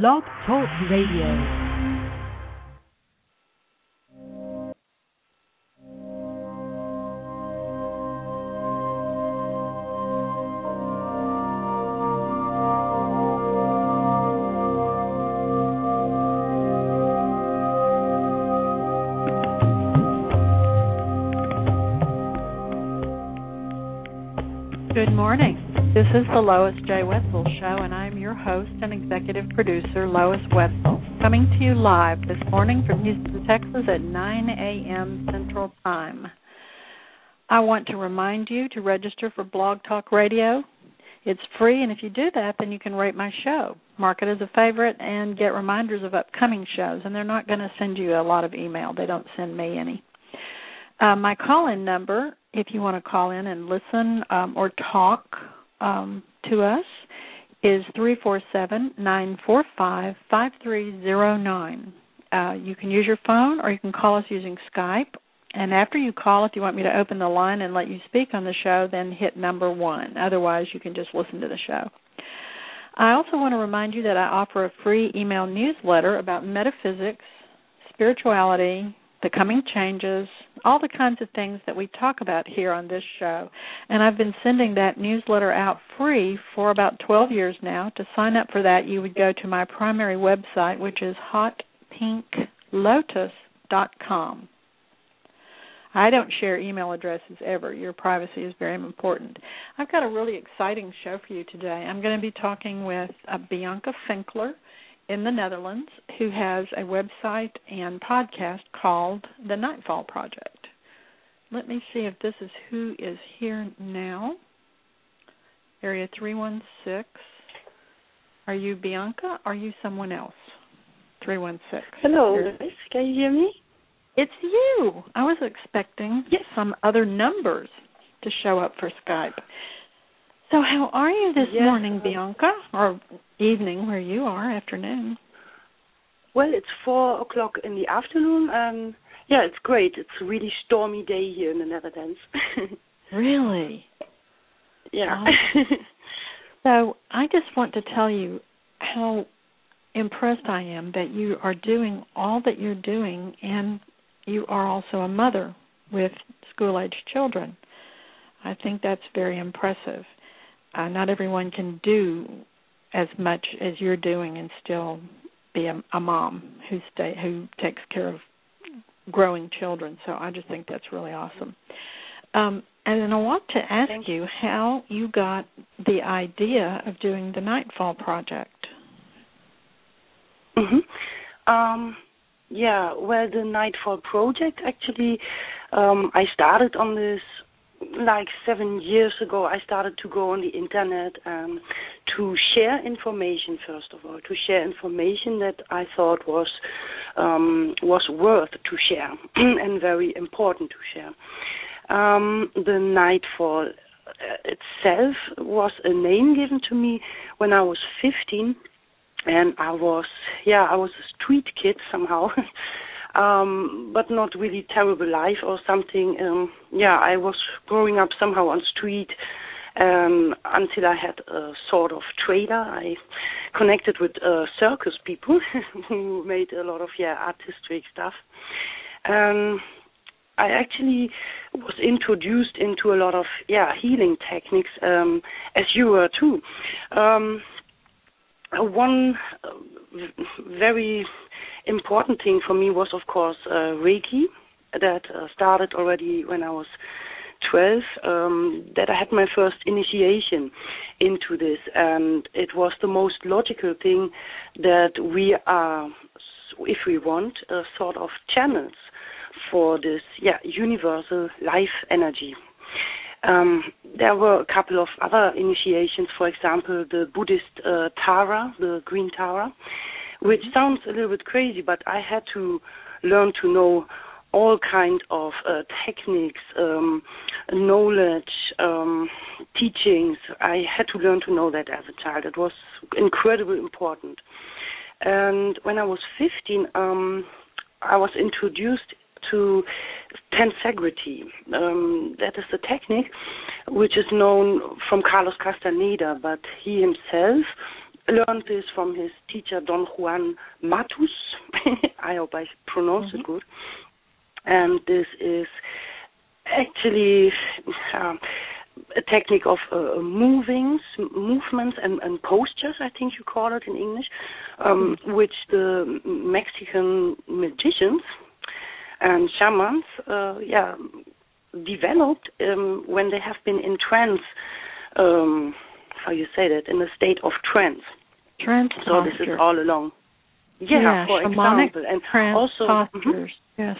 Blog Talk Radio. Good morning. This is the Lois J. Wetzel Show, and I'm your host and executive producer, Lois Wetzel, coming to you live this morning from Houston, Texas at 9 a.m. Central Time. I want to remind you to register for Blog Talk Radio. It's free, and if you do that, then you can rate my show, mark it as a favorite, and get reminders of upcoming shows. And they're not going to send you a lot of email, they don't send me any. Uh, my call in number, if you want to call in and listen um, or talk um, to us, is three four seven nine four five five three zero nine. Uh, you can use your phone or you can call us using Skype. And after you call, if you want me to open the line and let you speak on the show, then hit number one. Otherwise, you can just listen to the show. I also want to remind you that I offer a free email newsletter about metaphysics, spirituality, the coming changes, all the kinds of things that we talk about here on this show. And I've been sending that newsletter out free for about 12 years now. To sign up for that, you would go to my primary website, which is hotpinklotus.com. I don't share email addresses ever. Your privacy is very important. I've got a really exciting show for you today. I'm going to be talking with uh, Bianca Finkler in the Netherlands who has a website and podcast called The Nightfall Project. Let me see if this is who is here now. Area 316. Are you Bianca? Are you someone else? 316. Hello, can you hear me? It's you. I was expecting yes. some other numbers to show up for Skype. So, how are you this yes. morning, Bianca? Or evening where you are, afternoon? Well, it's four o'clock in the afternoon. Um, yeah, it's great. It's a really stormy day here in the Netherlands. really? Yeah. Oh. so, I just want to tell you how impressed I am that you are doing all that you're doing, and you are also a mother with school age children. I think that's very impressive uh, not everyone can do as much as you're doing and still be a, a mom who stay who takes care of growing children. So I just think that's really awesome. Um, and then I want to ask Thank you how you got the idea of doing the Nightfall Project. Mm-hmm. Um, yeah, well, the Nightfall Project actually, um, I started on this like seven years ago, I started to go on the internet um, to share information. First of all, to share information that I thought was um, was worth to share and very important to share. Um, the Nightfall uh, itself was a name given to me when I was 15, and I was yeah I was a street kid somehow. um, but not really terrible life or something. Um, yeah, I was growing up somehow on street um, until I had a sort of trailer. I connected with uh, circus people who made a lot of yeah artistic stuff. Um, I actually was introduced into a lot of yeah healing techniques um, as you were too. Um, one uh, very important thing for me was, of course, uh, Reiki that uh, started already when I was 12. Um, that I had my first initiation into this, and it was the most logical thing that we are, if we want, a sort of channels for this, yeah, universal life energy. Um, there were a couple of other initiations, for example, the Buddhist uh, Tara, the Green Tara, which sounds a little bit crazy, but I had to learn to know all kind of uh, techniques, um, knowledge, um, teachings. I had to learn to know that as a child. It was incredibly important. And when I was 15, um, I was introduced to tensegrity. Um, that is a technique which is known from Carlos Castaneda, but he himself learned this from his teacher Don Juan Matus. I hope I pronounced mm-hmm. it good. And this is actually uh, a technique of uh, movings, movements, and, and, postures. I think you call it in English, um, mm-hmm. which the Mexican magicians and shamans, uh, yeah, developed um, when they have been in trance. How you say that? In a state of trance. Trance. So this is all along. Yeah, yeah for example, and also mm-hmm. postures. Mm-hmm. Yes.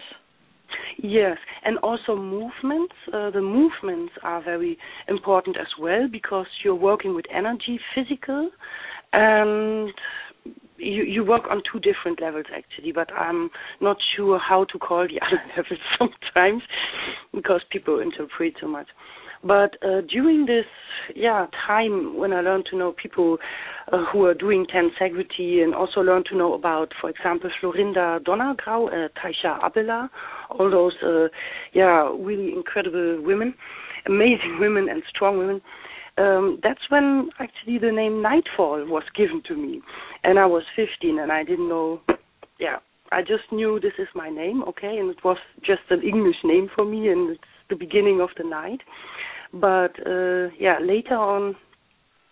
Yes, and also movements. Uh, the movements are very important as well because you're working with energy, physical, and you, you work on two different levels actually. But I'm not sure how to call the other levels sometimes because people interpret so much. But uh, during this, yeah, time when I learned to know people uh, who are doing tensegrity and also learned to know about, for example, Florinda Donner-Grau, uh, Taisha Abelar, all those, uh, yeah, really incredible women, amazing women and strong women. Um, that's when actually the name Nightfall was given to me, and I was 15 and I didn't know, yeah, I just knew this is my name, okay, and it was just an English name for me, and it's the beginning of the night. But uh, yeah, later on,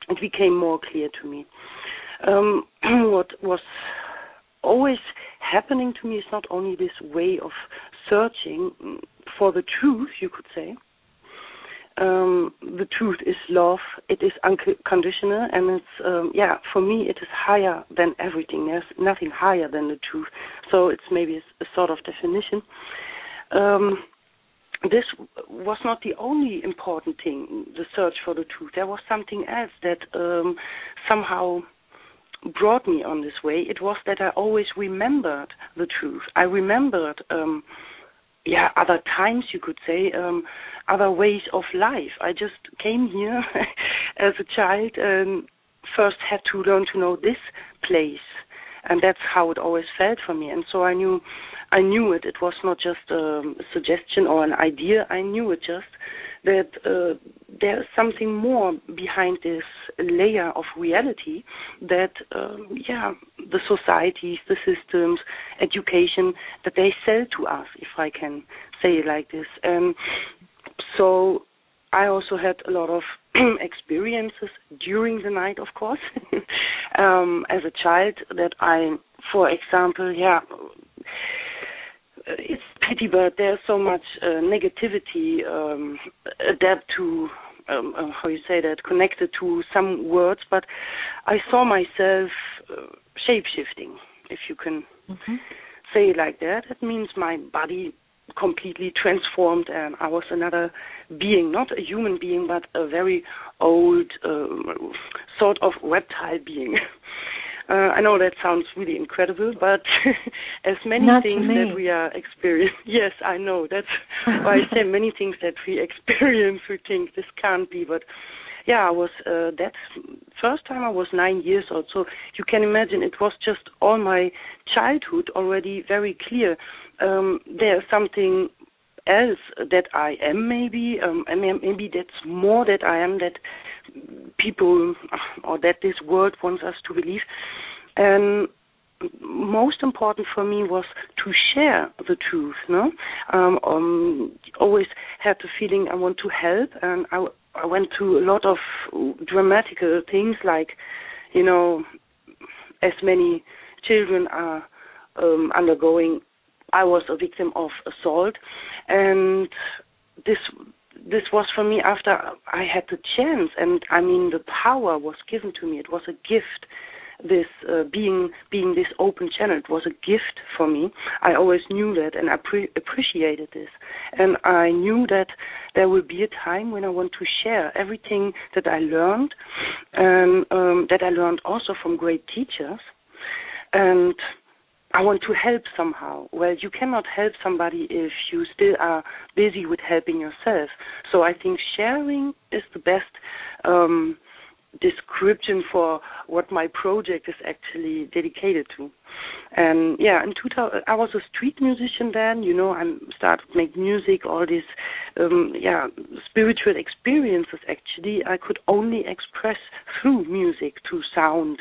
it became more clear to me. Um, what was always happening to me is not only this way of searching for the truth, you could say. Um, the truth is love. It is unconditional, and it's um, yeah. For me, it is higher than everything. There's nothing higher than the truth. So it's maybe a, a sort of definition. Um, this was not the only important thing, the search for the truth. There was something else that um, somehow brought me on this way. It was that I always remembered the truth. I remembered, um, yeah, other times you could say, um, other ways of life. I just came here as a child and first had to learn to know this place, and that's how it always felt for me. And so I knew I knew it. It was not just um, a suggestion or an idea. I knew it just that uh, there's something more behind this layer of reality that, um, yeah, the societies, the systems, education, that they sell to us, if I can say it like this. And so I also had a lot of experiences during the night, of course, um, as a child that I, for example, yeah, it's pity, but there's so much uh, negativity um, adapt to um, uh, how you say that connected to some words. But I saw myself uh, shape shifting, if you can mm-hmm. say it like that. It means my body completely transformed and I was another being, not a human being, but a very old uh, sort of reptile being. Uh, I know that sounds really incredible, but as many Not things that we are experiencing, yes, I know. That's why I say many things that we experience, we think this can't be. But yeah, I was uh, that first time I was nine years old, so you can imagine it was just all my childhood already very clear. Um, there's something else that I am, maybe, um, and maybe that's more that I am that people or that this world wants us to believe. And most important for me was to share the truth. No, um, um, always had the feeling I want to help, and I, I went to a lot of dramatical things like, you know, as many children are um, undergoing. I was a victim of assault, and this this was for me after I had the chance, and I mean the power was given to me. It was a gift. This uh, being being this open channel, it was a gift for me. I always knew that, and I pre- appreciated this. And I knew that there will be a time when I want to share everything that I learned, and um, that I learned also from great teachers. And I want to help somehow. Well, you cannot help somebody if you still are busy with helping yourself. So I think sharing is the best um, description for what my project is actually dedicated to. And yeah, in 2000, I was a street musician then. You know, I started to make music. All these, um, yeah, spiritual experiences. Actually, I could only express through music, through sound.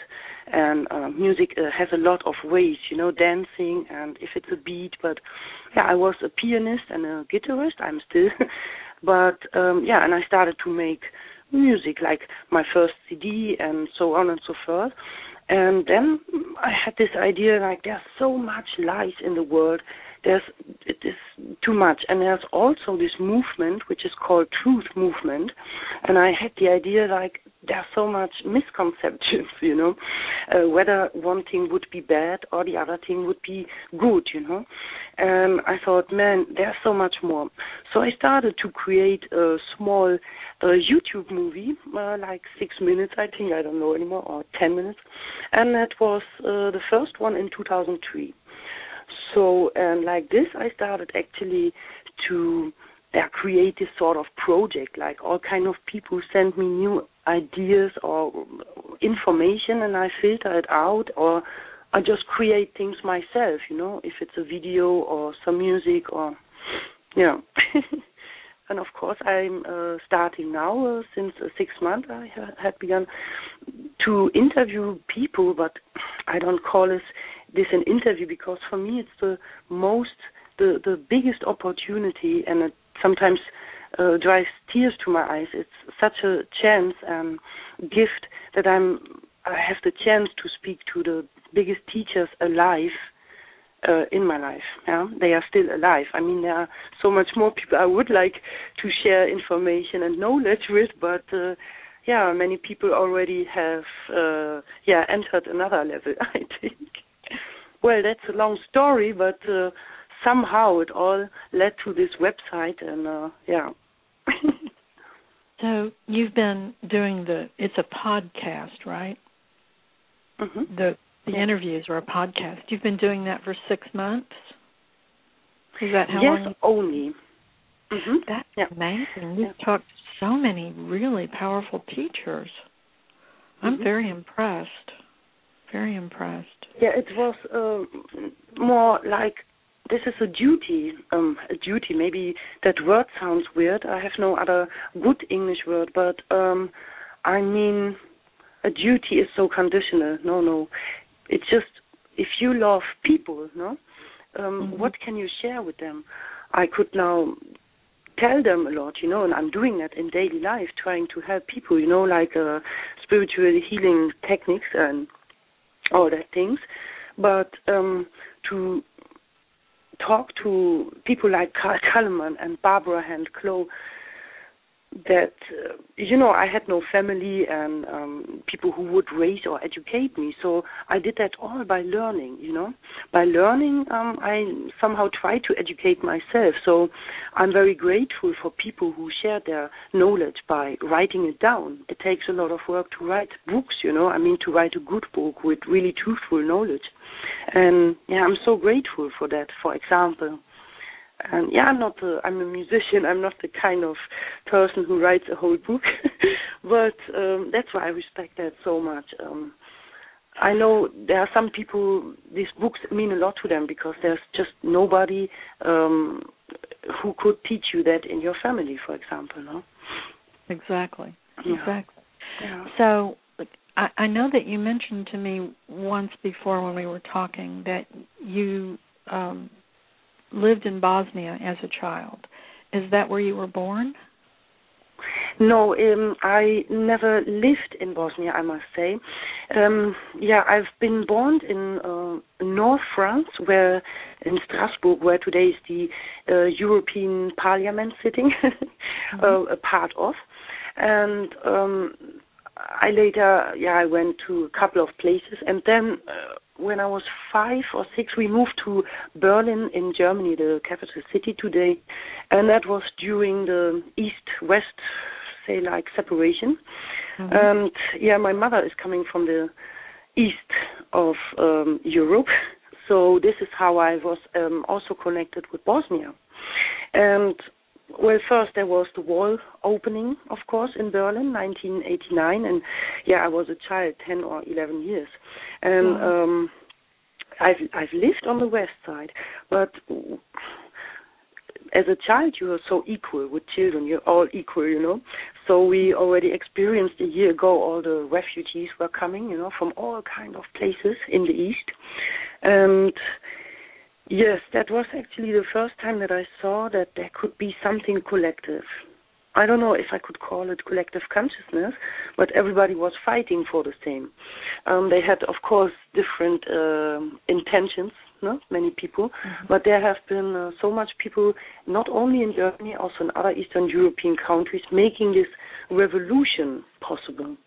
And uh, music uh, has a lot of ways, you know, dancing and if it's a beat. But yeah, I was a pianist and a guitarist. I'm still. but um, yeah, and I started to make music, like my first CD and so on and so forth. And then I had this idea like there's so much lies in the world. There's it is too much, and there's also this movement which is called truth movement. And I had the idea like there's so much misconceptions, you know, uh, whether one thing would be bad or the other thing would be good, you know. And I thought, man, there's so much more. So I started to create a small uh, YouTube movie, uh, like six minutes, I think, I don't know anymore, or ten minutes, and that was uh, the first one in 2003. So, and like this, I started actually to yeah, create this sort of project. Like all kind of people send me new ideas or information, and I filter it out, or I just create things myself. You know, if it's a video or some music or yeah. and of course, I'm uh, starting now uh, since uh, six months. I ha- had begun to interview people, but I don't call this this an interview because for me it's the most the the biggest opportunity and it sometimes uh, drives tears to my eyes. It's such a chance and gift that I'm I have the chance to speak to the biggest teachers alive uh, in my life. Yeah, they are still alive. I mean, there are so much more people I would like to share information and knowledge with, but uh, yeah, many people already have uh, yeah entered another level. I think. Well, that's a long story, but uh, somehow it all led to this website, and uh, yeah. so you've been doing the it's a podcast, right? Mm-hmm. The the yeah. interviews are a podcast. You've been doing that for six months. Is that how yes, long? only. Mm-hmm. That's yeah. amazing. We've yeah. talked to so many really powerful teachers. I'm mm-hmm. very impressed. Very impressed. Yeah, it was uh, more like this is a duty. Um, a duty. Maybe that word sounds weird. I have no other good English word, but um, I mean, a duty is so conditional. No, no. It's just if you love people, no. Um, mm-hmm. What can you share with them? I could now tell them a lot, you know, and I'm doing that in daily life, trying to help people, you know, like uh, spiritual healing techniques and all that things. But um, to talk to people like Carl Calleman and Barbara Hand Clow, that uh, you know I had no family and um, people who would raise or educate me. So I did that all by learning. You know, by learning, um, I somehow tried to educate myself. So I'm very grateful for people who share their knowledge by writing it down. It takes a lot of work to write books. You know, I mean to write a good book with really truthful knowledge. And yeah, I'm so grateful for that. For example and yeah, I'm not a, I'm a musician. I'm not the kind of person who writes a whole book, but um, that's why I respect that so much. Um, I know there are some people these books mean a lot to them because there's just nobody um, who could teach you that in your family, for example. No? Exactly. Yeah. Exactly. Yeah. So I, I know that you mentioned to me once before when we were talking that you um, lived in Bosnia as a child. Is that where you were born? No, um, I never lived in Bosnia. I must say. Um, yeah, I've been born in uh, North France, where in Strasbourg, where today is the uh, European Parliament sitting, mm-hmm. uh, a part of, and um, I later, yeah, I went to a couple of places, and then uh, when I was five or six, we moved to Berlin in Germany, the capital city today, and that was during the East-West, say like separation. Mm-hmm. And yeah, my mother is coming from the east of um, Europe, so this is how I was um, also connected with Bosnia. And well, first there was the wall opening, of course, in Berlin, 1989, and yeah, I was a child, 10 or 11 years, and Wow. um, I've I've lived on the west side, but as a child you are so equal with children. You're all equal you know? So we already experienced a year ago all the refugees were coming you know from all kind of places in the east. And yes that was actually the first time that i saw that there could be something collective. I don't know if i could call it collective consciousness but everybody was fighting for the same. Um they had of course different um intentions no many people but there have been uh, so much people, not only in Germany, also in other Eastern European countries, making this revolution possible.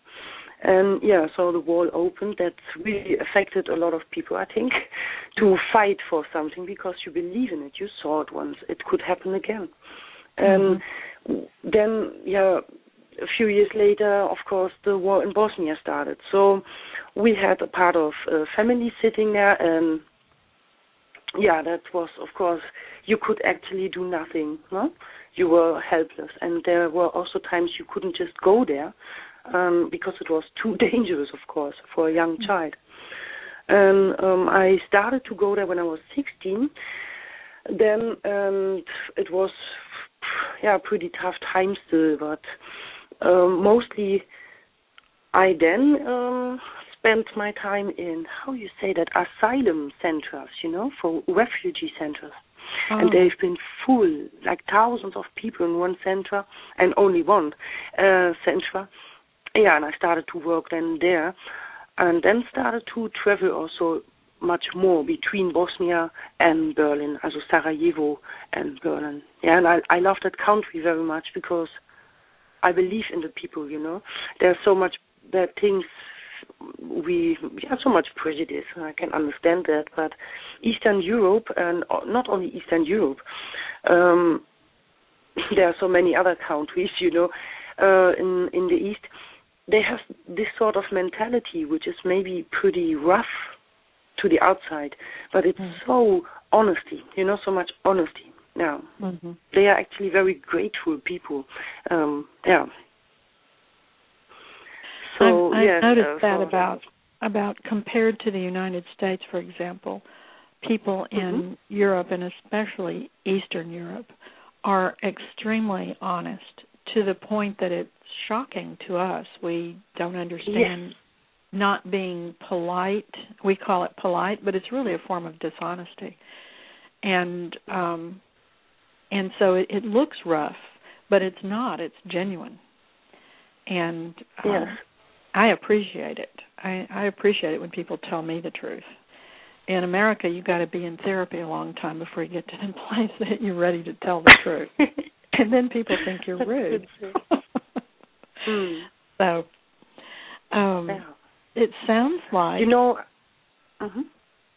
And yeah, so the wall opened. That really affected a lot of people, I think, to fight for something because you believe in it. You saw it once. It could happen again. And mm-hmm. then, yeah, a few years later, of course, the war in Bosnia started. So we had a part of a family sitting there and yeah, that was of course you could actually do nothing. No? You were helpless, and there were also times you couldn't just go there um, because it was too dangerous, of course, for a young child. And um, I started to go there when I was 16. Then and it was yeah pretty tough time still, but um, mostly I then um, spent my time in how you say that asylum centers, you know, for refugee centers. Oh. And they've been full, like thousands of people in one center, and only one uh, center. Yeah, and I started to work then there, and then started to travel also much more between Bosnia and Berlin, also Sarajevo and Berlin. Yeah, and I I love that country very much because I believe in the people. You know, there's so much bad things we have so much prejudice. I can understand that, but Eastern Europe and not only Eastern Europe, um, there are so many other countries, you know, uh, in in the East. They have this sort of mentality, which is maybe pretty rough to the outside, but it's so honesty, you know, so much honesty. Now hmm they are actually very grateful people. Um, yeah. So I've, I've yes, noticed uh, that so- about about compared to the United States, for example, people in Europe and especially Eastern Europe are extremely honest to the point that it's shocking to us. We don't understand not being polite. We call it polite, but it's really a form of dishonesty. And um and so it, it looks rough, but it's not. It's genuine. And um, Yes. I appreciate it. I, I appreciate it when people tell me the truth. In America, you've got to be in therapy a long time before you get to the place that you're ready to tell the truth, and then people think you're rude. Mm. so, um, Yeah. it sounds like You know. hmm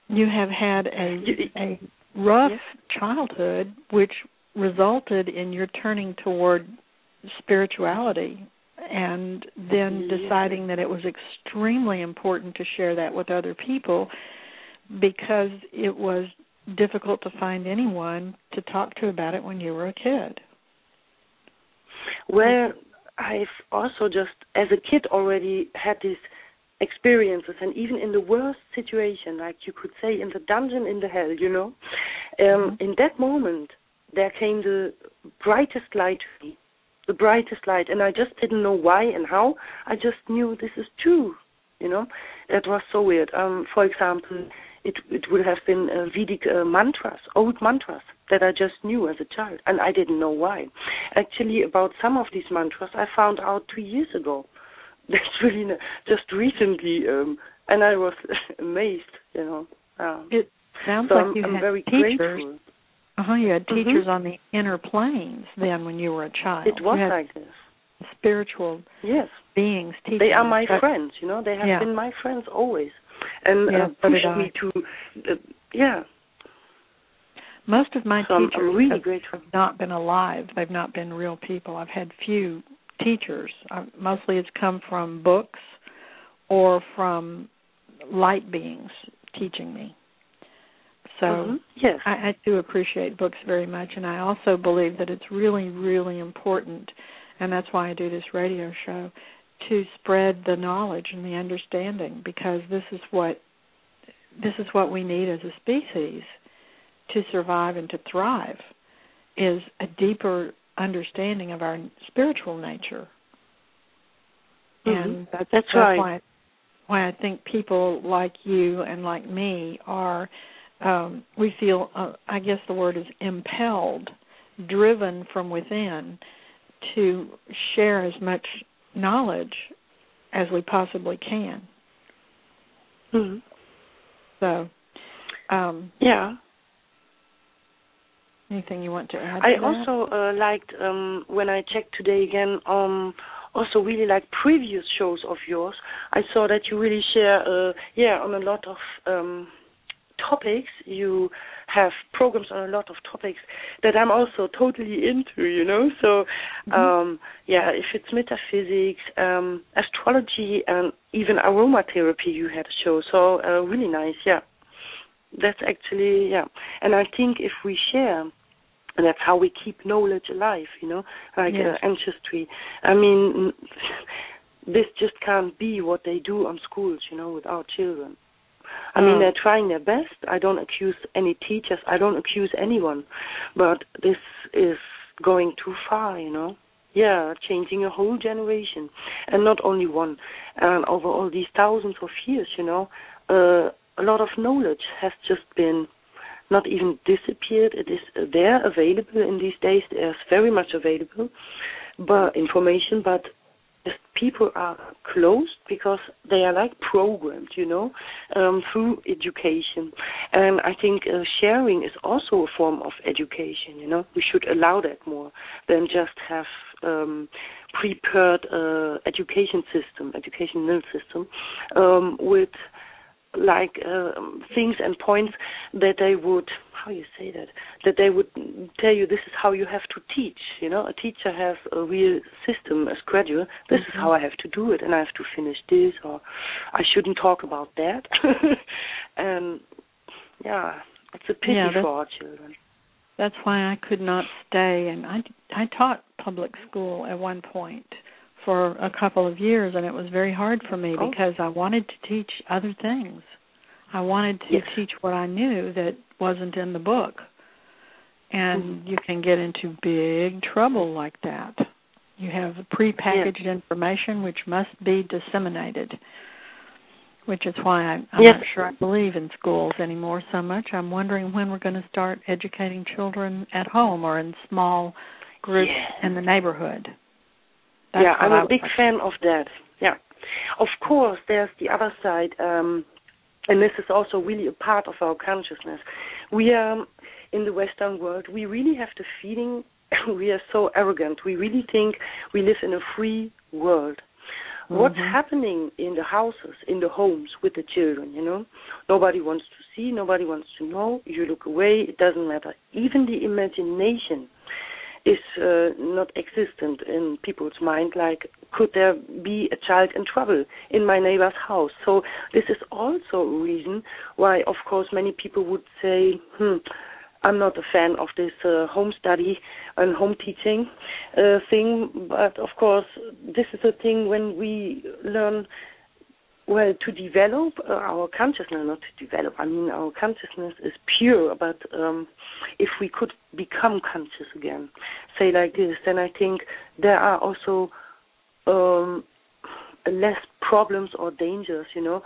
you have had a a rough Yes. childhood, which resulted in your turning toward spirituality and then deciding that it was extremely important to share that with other people because it was difficult to find anyone to talk to about it when you were a kid. Well, I've also just, as a kid, already had these experiences, and even in the worst situation, like you could say in the dungeon in the hell, you know, um, in that moment, there came the brightest light to me, the brightest light, and I just didn't know why and how. I just knew this is true, you know. That was so weird. Um, for example, it it would have been uh, Vedic uh, mantras, old mantras that I just knew as a child, and I didn't know why. Actually, about some of these mantras, I found out two years ago. That's really n- just recently, um, and I was amazed, you know. Uh, It sounds so like I'm, you I'm had very teachers. grateful. Uh-huh, you had Mhm. teachers on the inner planes then when you were a child. It was like this. spiritual Yes, beings teaching. they are my friends. You know, they have Yeah. been my friends always, and Yeah, uh, pushed me to, uh, yeah. Most of my So teachers I'm really have not been alive. They've not been real people. I've had few teachers. Uh, mostly it's come from books or from light beings teaching me. So mm-hmm. yes, I, I do appreciate books very much, and I also believe that it's really, really important, and that's why I do this radio show to spread the knowledge and the understanding because this is what this is what we need as a species to survive and to thrive is a deeper understanding of our spiritual nature. Mm-hmm. And that's, that's, right. why why I think people like you and like me are um we feel uh, I guess the word is impelled, driven from within to share as much knowledge as we possibly can. Mm-hmm. So, um, yeah. Anything you want to add? I to also uh, liked um, when I checked today again. Um, also, really like previous shows of yours. I saw that you really share, uh, yeah, on a lot of um, topics. You have programs on a lot of topics that I'm also totally into, you know. So, mm-hmm. um, yeah, if it's metaphysics, um, astrology, and even aromatherapy, you had a show. So, uh, really nice, yeah. That's actually, yeah. And I think if we share, and that's how we keep knowledge alive, you know, like yes. uh, ancestry. I mean, this just can't be what they do on schools, you know, with our children. I mean, Mm. they're trying their best. I don't accuse any teachers. I don't accuse anyone. But this is going too far, you know. Yeah, changing a whole generation, and not only one. And over all these thousands of years, you know, uh, a lot of knowledge has just been not even disappeared. It is uh, there, available in these days. There's very much available, but information, but people are closed because they are like programmed, you know, um, through education. And I think uh, sharing is also a form of education, you know. We should allow that more than just have um, prepared uh, education system, educational system, um, with like uh, things and points that they would how you say that that they would tell you this is how you have to teach. You know a teacher has a real system a schedule this mm-hmm. is how i have to do it and i have to finish this or i shouldn't talk about that. And yeah it's a pity yeah, for our children. that's why i could not stay and i i taught public school at one point for a couple of years and it was very hard for me oh. because I wanted to teach other things. I wanted to yes. teach what I knew that wasn't in the book. And mm-hmm. you can get into big trouble like that. You have prepackaged yes. information which must be disseminated. Which is why I, I'm yes. not sure I believe in schools anymore so much. I'm wondering when we're going to start educating children at home or in small groups yes. in the neighborhood. That's yeah, I'm a big like. fan of that. Yeah, of course, there's the other side, um, and this is also really a part of our consciousness. We are in the Western world. We really have the feeling we are so arrogant. We really think we live in a free world. Mm-hmm. What's happening in the houses, in the homes with the children, you know? Nobody wants to see, nobody wants to know. You look away, it doesn't matter. Even the imagination is uh, not existent in people's mind like could there be a child in trouble in my neighbor's house? So this is also a reason why of course many people would say hmm I'm not a fan of this uh, home study and home teaching uh, thing. But of course this is a thing when we learn well, to develop uh, our consciousness, not to develop, I mean, our consciousness is pure, but um, if we could become conscious again, say like this, then I think there are also um, less problems or dangers, you know,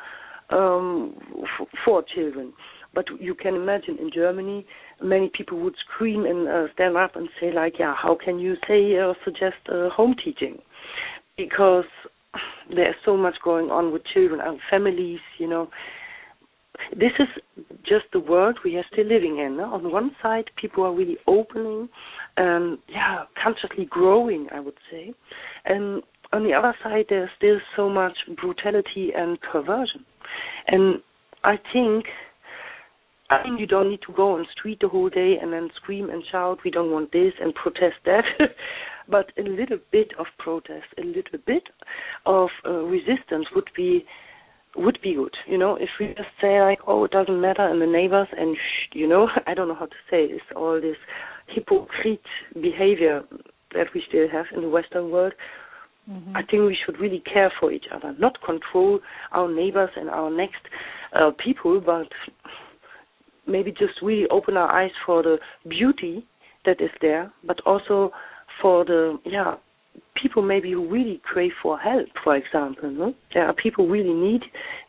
um, f- for children. But you can imagine in Germany, many people would scream and uh, stand up and say, like, yeah, how can you say or suggest uh, home teaching? Because there's so much going on with children and families, you know. This is just the world we are still living in. No? On one side, people are really opening and, yeah, consciously growing, I would say. And on the other side, there's still so much brutality and perversion. And I think I think you don't need to go on street the whole day and then scream and shout, we don't want this and protest that. but a little bit of protest, a little bit of uh, resistance would be would be good. You know, if we just say like, oh, it doesn't matter, and the neighbors, and sh- you know, I don't know how to say this, all this hypocrite behavior that we still have in the Western world. Mm-hmm. I think we should really care for each other, not control our neighbors and our next uh, people, but maybe just really open our eyes for the beauty that is there, but also for the yeah people maybe who really crave for help. For example, no? there are people really need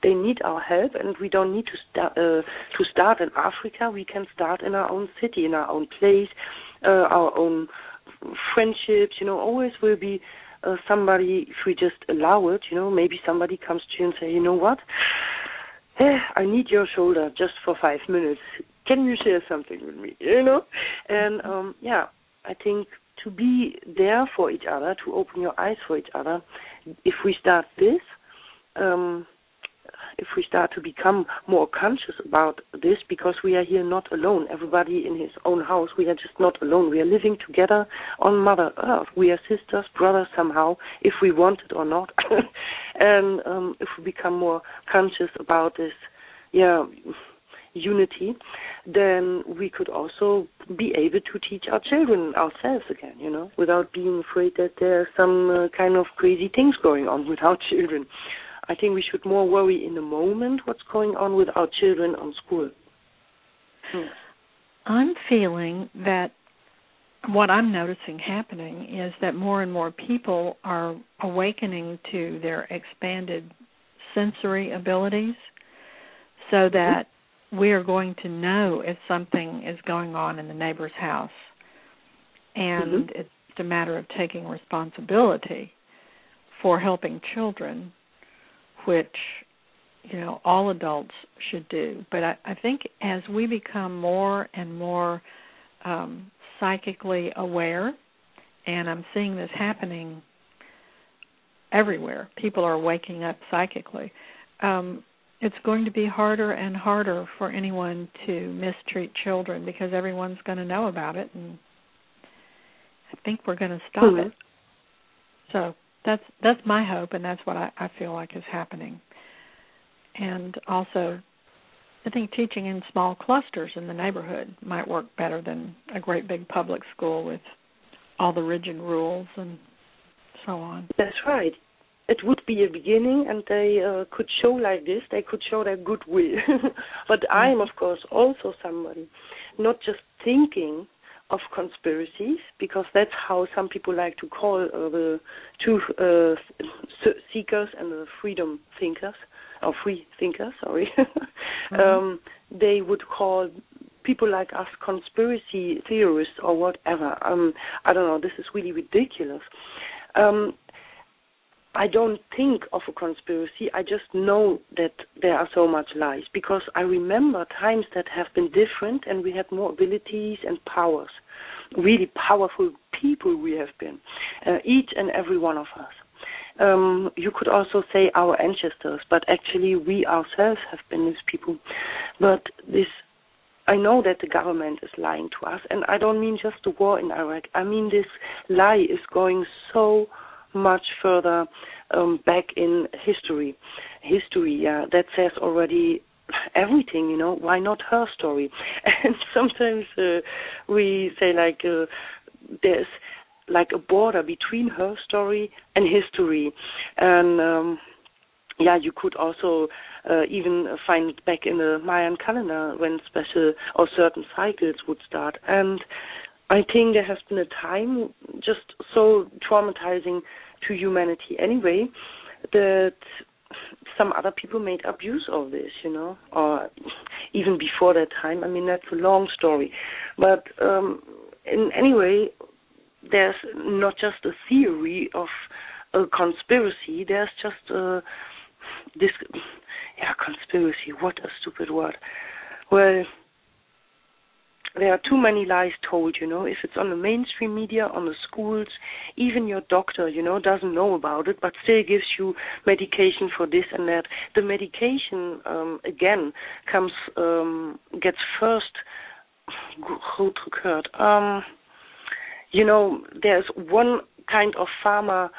they need our help, and we don't need to start uh, to start in Africa. We can start in our own city, in our own place, uh, our own friendships. You know, always will be uh, somebody if we just allow it. You know, maybe somebody comes to you and say, you know what. Eh, I need your shoulder just for five minutes. Can you share something with me? You know, and um, yeah, I think to be there for each other, to open your eyes for each other. If we start this, um, if we start to become more conscious about this, because we are here not alone. Everybody in his own house, we are just not alone. We are living together on Mother Earth. We are sisters, brothers somehow, if we want it or not. and um, if we become more conscious about this, yeah unity, then we could also be able to teach our children ourselves again, you know, without being afraid that there are some uh, kind of crazy things going on with our children. I think we should more worry in the moment what's going on with our children on school. Hmm. I'm feeling that what I'm noticing happening is that more and more people are awakening to their expanded sensory abilities so that we are going to know if something is going on in the neighbor's house. And mm-hmm. it's a matter of taking responsibility for helping children, which you know all adults should do. But I, I think as we become more and more um, psychically aware, and I'm seeing this happening everywhere, people are waking up psychically. Um, it's going to be harder and harder for anyone to mistreat children because everyone's going to know about it and I think we're going to stop mm-hmm. it. So that's that's my hope and that's what I, I feel like is happening. And also I think teaching in small clusters in the neighborhood might work better than a great big public school with all the rigid rules and so on. That's right it would be a beginning and they uh, could show like this they could show their goodwill but i am of course also somebody not just thinking of conspiracies because that's how some people like to call uh, the truth uh, seekers and the freedom thinkers or free thinkers sorry. Mm-hmm. um, they would call people like us conspiracy theorists or whatever. Um, i don't know this is really ridiculous. Um, I don't think of a conspiracy. I just know that there are so much lies because I remember times that have been different and we had more abilities and powers. Really powerful people we have been, uh, each and every one of us. Um, you could also say our ancestors, but actually we ourselves have been these people. But this I know that the government is lying to us, and I don't mean just the war in Iraq. I mean this lie is going so much further um, back in history. History, yeah, that says already everything, you know. Why not her story? And sometimes uh, we say like uh, there's like a border between her story and history, and um, yeah, you could also uh, even find it back in the Mayan calendar when special or certain cycles would start. And I think there has been a time just so traumatizing to humanity anyway that some other people made abuse of this, you know, or even before that time. I mean, that's a long story. But um, in any way, there's not just a theory of a conspiracy, there's just a, this, yeah, conspiracy, what a stupid word. Well, there are too many lies told, you know. If it's on the mainstream media, on the schools, even your doctor, you know, doesn't know about it, but still gives you medication for this and that. The medication, um, again, comes, um, gets first, um, you know, there's one kind of pharma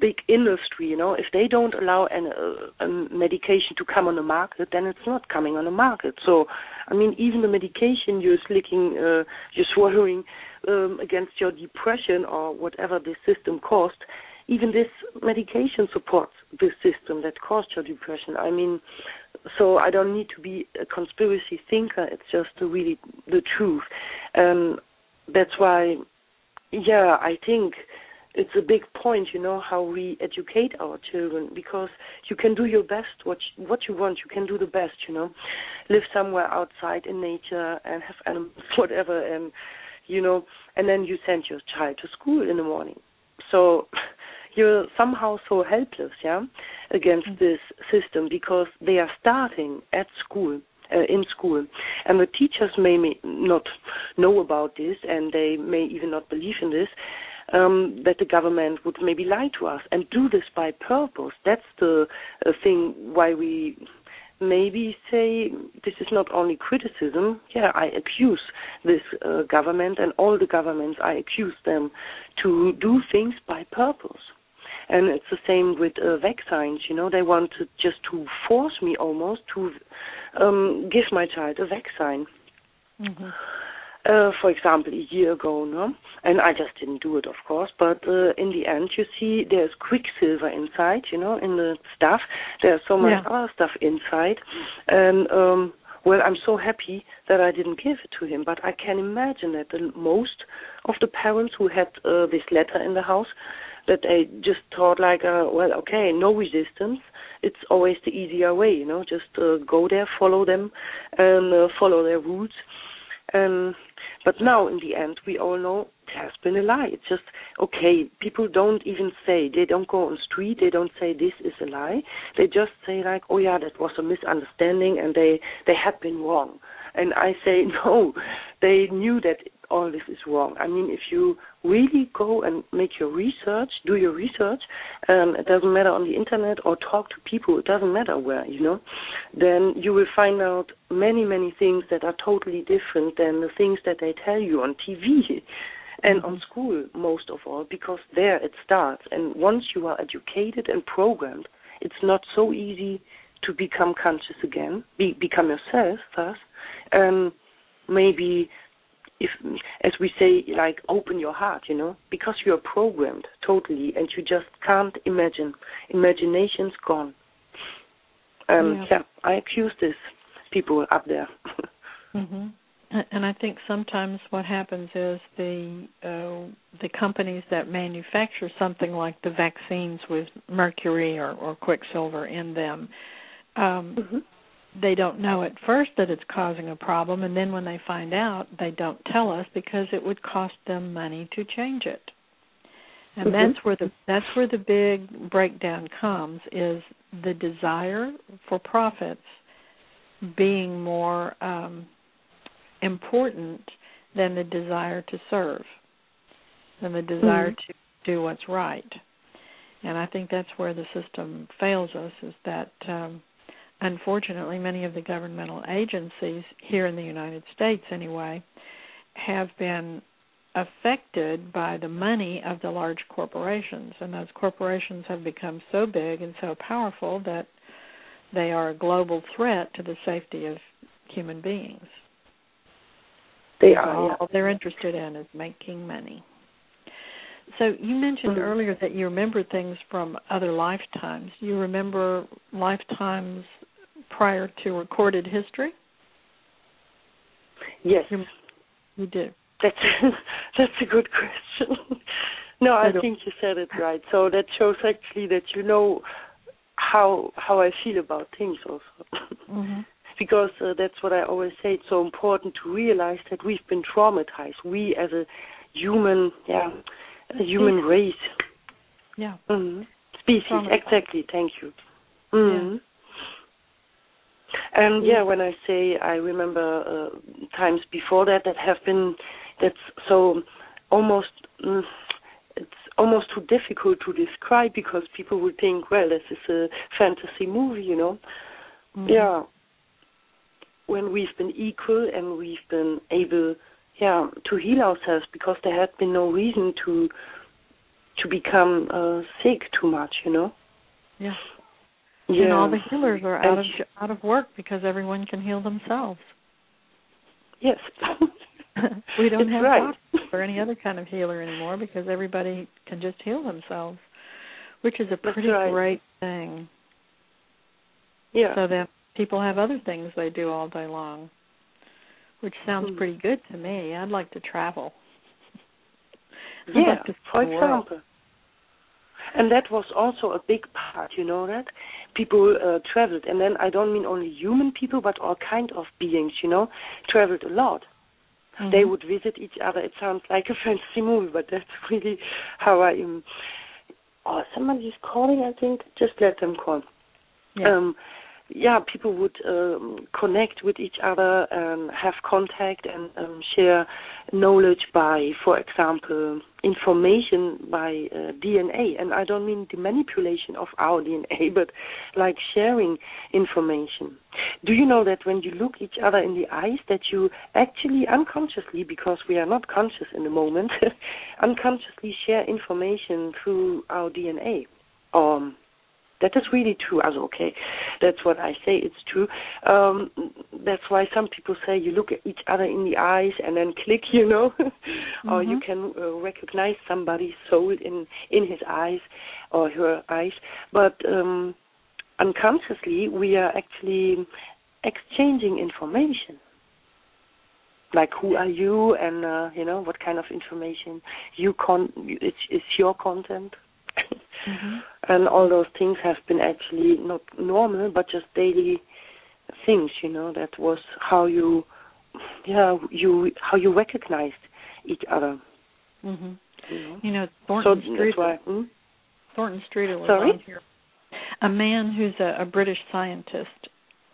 big industry. You know, if they don't allow an, uh, a medication to come on the market, then it's not coming on the market. So, I mean, even the medication you're slicking, uh, you're swallowing um, against your depression or whatever the system caused, even this medication supports this system that caused your depression. I mean, so I don't need to be a conspiracy thinker. It's just really the truth. Um, that's why, yeah, I think it's a big point, you know, how we educate our children because you can do your best what you, what you want. You can do the best, you know, live somewhere outside in nature and have animals, whatever, and you know, and then you send your child to school in the morning. So you're somehow so helpless, yeah, against mm-hmm. this system because they are starting at school. Uh, in school, and the teachers may, may not know about this, and they may even not believe in this. Um, that the government would maybe lie to us and do this by purpose. That's the uh, thing why we maybe say this is not only criticism. Yeah, I accuse this uh, government and all the governments. I accuse them to do things by purpose. And it's the same with uh, vaccines. You know, they want just to force me almost to um, give my child a vaccine. Mm-hmm uh, for example, a year ago, no? And I just didn't do it, of course. But uh, in the end, you see, there's quicksilver inside, you know, in the stuff. There's so much yeah. other stuff inside, and um, well, I'm so happy that I didn't give it to him. But I can imagine that the most of the parents who had uh, this letter in the house, that they just thought like, uh, well, okay, no resistance. It's always the easier way, you know. Just uh, go there, follow them, and uh, follow their rules. Um, but now, in the end, we all know it has been a lie. It's just okay. People don't even say they don't go on street. They don't say this is a lie. They just say like, oh yeah, that was a misunderstanding, and they they had been wrong. And I say no. They knew that all this is wrong. I mean, if you really go and make your research, do your research, um, it doesn't matter on the internet or talk to people, it doesn't matter where, you know, then you will find out many, many things that are totally different than the things that they tell you on TV and on school, most of all, because there it starts. And once you are educated and programmed, it's not so easy to become conscious again, be, become yourself first. Um, maybe if as we say like open your heart you know? Because you're programmed totally and you just can't imagine. Imagination's gone. Um yeah, yeah i accuse this people up there. Mhm and I think sometimes what happens is the uh, the companies that manufacture something like the vaccines with mercury or, or quicksilver in them, um, mm-hmm they don't know at first that it's causing a problem and then when they find out they don't tell us because it would cost them money to change it and mm-hmm. that's where the that's where the big breakdown comes is the desire for profits being more um, important than the desire to serve than the desire mm-hmm. to do what's right and i think that's where the system fails us is that um, unfortunately, many of the governmental agencies here in the United States, anyway, have been affected by the money of the large corporations. And those corporations have become so big and so powerful that they are a global threat to the safety of human beings. They are. All yeah. they're interested in is making money. So you mentioned mm-hmm. earlier that you remember things from other lifetimes. You remember lifetimes prior to recorded history? Yes, you, you do. That's that's a good question. no, I, I think you said it right. So that shows actually that you know how how I feel about things also. Mm-hmm. because uh, that's what I always say. It's so important to realize that we've been traumatized. We as a human, yeah, a human race. Yeah. Mm-hmm. Species. Exactly. Thank you. Mm-hmm. Yeah. And yeah, when I say I remember uh, times before that that have been that's so almost mm, it's almost too difficult to describe because people would think, well, this is a fantasy movie, you know. Mm-hmm. Yeah. When we've been equal and we've been able, yeah, to heal ourselves because there had been no reason to to become uh, sick too much, you know. Yeah. Yeah. And all the healers are And out of sh- out of work because everyone can heal themselves. Yes. we don't It's have right. doctors or any other kind of healer anymore because everybody can just heal themselves, which is a pretty right. great thing. yeah. So that people have other things they do all day long, which sounds Hmm. pretty good to me. I'd like to travel. I'd yeah, like for example. And that was also a big part, you know that people uh, traveled, and then I don't mean only human people, but all kind of beings, you know, traveled a lot. They Mhm. would visit each other. It sounds like a fantasy movie, but that's really how I am. Oh, somebody is calling. I think just let them call. Yeah. um yeah people would um connect with each other and have contact and um share knowledge by for example information by uh, dna and i don't mean the manipulation of our dna but like sharing information. Do you know that when you look each other in the eyes that you actually unconsciously because we are not conscious in the moment unconsciously share information through our dna um that is really true. As okay, that's what I say. It's true. Um, that's why some people say you look at each other in the eyes and then click, you know, or you Mhm. can uh, recognize somebody's soul in in his eyes or her eyes. But um, unconsciously, we are actually exchanging information. Like who are you, and uh, you know what kind of information you con. It's, it's your content. Mhm. And all those things have been actually not normal but just daily things you know that was how you yeah you how you recognized each other Mhm. you know You know, Thornton that's Streeter. why hmm? Thornton Streeter was Sorry? on here. A man who's a, a British scientist